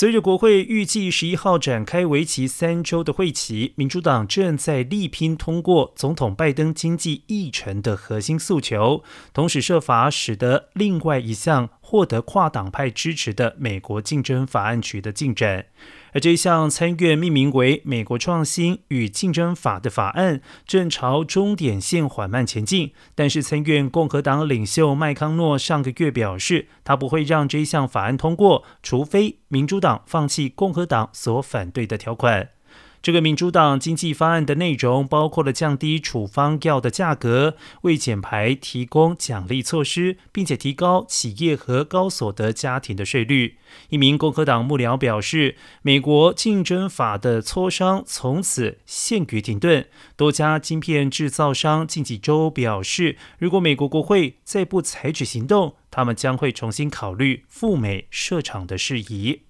随着国会预计十一号展开为期三周的会期，民主党正在力拼通过总统拜登经济议程的核心诉求，同时设法使得另外一项获得跨党派支持的美国竞争法案取得进展。而这项参院命名为《美国创新与竞争法》的法案，正朝终点线缓慢前进。但是，参院共和党领袖麦康诺上个月表示，他不会让这项法案通过，除非民主党放弃共和党所反对的条款。这个民主党经济方案的内容包括了降低处方药的价格、为减排提供奖励措施，并且提高企业和高所得家庭的税率。一名共和党幕僚表示，美国竞争法的磋商从此陷于停顿。多家晶片制造商近几周表示，如果美国国会再不采取行动，他们将会重新考虑赴美设厂的事宜。